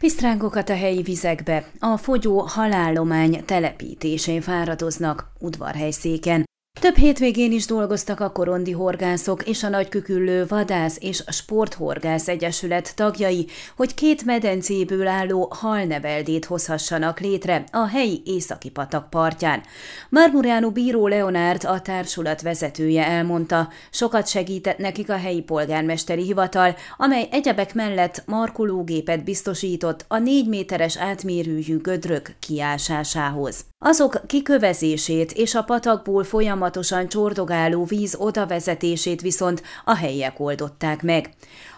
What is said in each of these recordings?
Pisztrángokat a helyi vizekbe, a fogyó halállomány telepítésén fáradoznak udvarhelyszéken. Több hétvégén is dolgoztak a korondi horgászok és a nagyküküllő vadász és sporthorgász egyesület tagjai, hogy két medencéből álló halneveldét hozhassanak létre a helyi északi patak partján. Marmuriano Bíró Leonárd, a társulat vezetője elmondta, sokat segített nekik a helyi polgármesteri hivatal, amely egyebek mellett markológépet biztosított a négy méteres átmérőjű gödrök kiásásához. Azok kikövezését és a patakból folyamatosan csordogáló víz odavezetését viszont a helyiek oldották meg.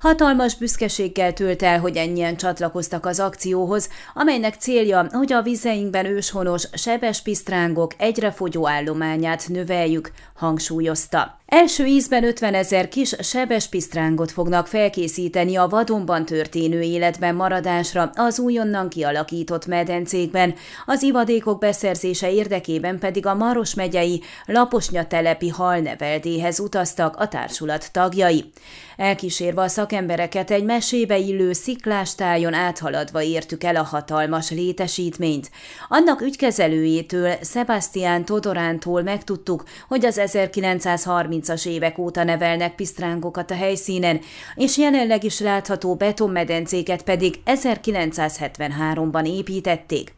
Hatalmas büszkeséggel tölt el, hogy ennyien csatlakoztak az akcióhoz, amelynek célja, hogy a vizeinkben őshonos sebes pisztrángok egyre fogyó állományát növeljük, hangsúlyozta. Első ízben 50 ezer kis sebes pisztrángot fognak felkészíteni a vadonban történő életben maradásra az újonnan kialakított medencékben, az ivadékok beszerzése érdekében pedig a Maros megyei Laposnya telepi halneveldéhez utaztak a társulat tagjai. Elkísérve a szakembereket egy mesébe illő sziklástájon áthaladva értük el a hatalmas létesítményt. Annak ügykezelőjétől, Sebastián Todorántól megtudtuk, hogy az 1930-as évek óta nevelnek pisztrángokat a helyszínen, és jelenleg is látható betonmedencéket pedig 1973-ban építették.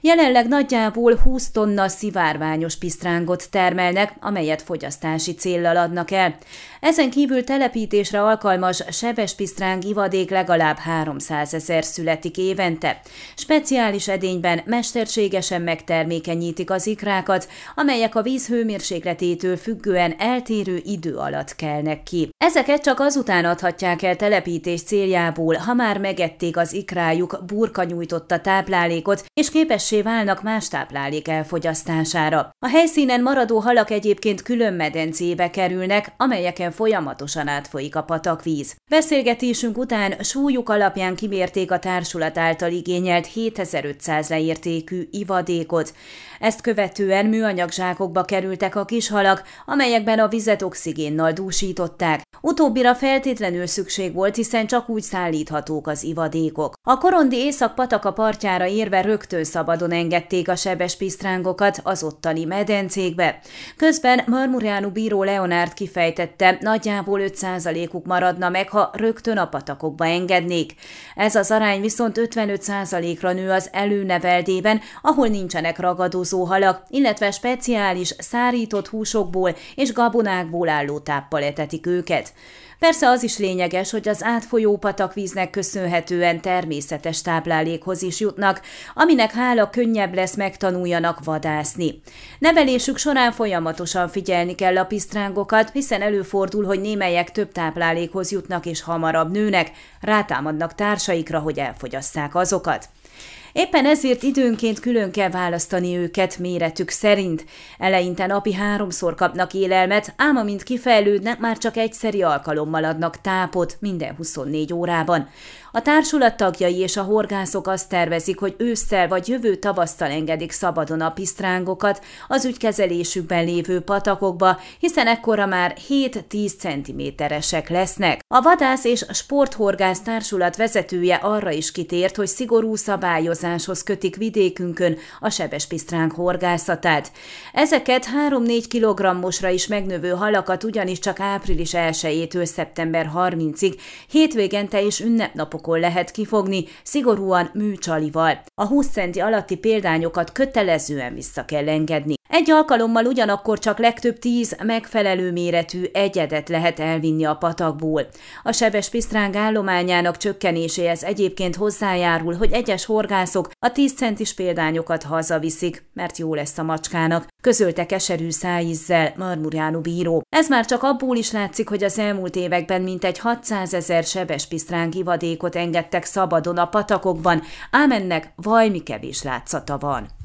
Jelenleg nagyjából 20 tonna szivárványos pisztrángot termelnek, amelyet fogyasztási céllal adnak el. Ezen kívül telepítésre alkalmas sebes pisztráng ivadék legalább 300 ezer születik évente. Speciális edényben mesterségesen megtermékenyítik az ikrákat, amelyek a víz hőmérsékletétől függően eltérő idő alatt kelnek ki. Ezeket csak azután adhatják el telepítés céljából, ha már megették az ikrájuk burka nyújtotta táplálékot, és képessé válnak más táplálék elfogyasztására. A helyszínen maradó halak egyébként külön medencébe kerülnek, amelyeken folyamatosan átfolyik a patakvíz. Beszélgetésünk után súlyuk alapján kimérték a társulat által igényelt 7500 leértékű ivadékot. Ezt követően műanyag zsákokba kerültek a kis halak, amelyekben a vizet oxigénnal dúsították. Utóbbira feltétlenül szükség volt, hiszen csak úgy szállíthatók az ivadékok. A korondi észak-pataka partjára érve rögtön szabadon engedték a sebes pisztrángokat az ottani medencékbe. Közben Marmuriánu bíró Leonárd kifejtette, nagyjából 5%-uk maradna meg, ha rögtön a patakokba engednék. Ez az arány viszont 55%-ra nő az előneveldében, ahol nincsenek ragadozó halak, illetve speciális szárított húsokból és gabonákból álló táppal etetik őket. Persze az is lényeges, hogy az átfolyó patakvíznek köszönhetően természetes táplálékhoz is jutnak, aminek hála könnyebb lesz megtanuljanak vadászni. Nevelésük során folyamatosan figyelni kell a pisztrángokat, hiszen előfordul, hogy némelyek több táplálékhoz jutnak és hamarabb nőnek, rátámadnak társaikra, hogy elfogyasszák azokat. Éppen ezért időnként külön kell választani őket méretük szerint. Eleinte napi háromszor kapnak élelmet, ám amint kifejlődnek, már csak egyszeri alkalommal adnak tápot minden 24 órában. A társulat tagjai és a horgászok azt tervezik, hogy ősszel vagy jövő tavasztal engedik szabadon a pisztrángokat az ügykezelésükben lévő patakokba, hiszen ekkora már 7-10 centiméteresek lesznek. A vadász és sporthorgász társulat vezetője arra is kitért, hogy szigorú szabályozáshoz kötik vidékünkön a sebes pisztránk horgászatát. Ezeket 3-4 kilogrammosra is megnövő halakat ugyanis csak április 1-től szeptember 30-ig, hétvégente és ünnepnapok alapokon lehet kifogni, szigorúan műcsalival. A 20 centi alatti példányokat kötelezően vissza kell engedni. Egy alkalommal ugyanakkor csak legtöbb tíz megfelelő méretű egyedet lehet elvinni a patakból. A sebes pisztráng állományának csökkenéséhez egyébként hozzájárul, hogy egyes horgászok a 10 centis példányokat hazaviszik, mert jó lesz a macskának, közölte keserű szájízzel Marmuriánu bíró. Ez már csak abból is látszik, hogy az elmúlt években mintegy 600 ezer sebes pisztráng ivadékot engedtek szabadon a patakokban, ám ennek vajmi kevés látszata van.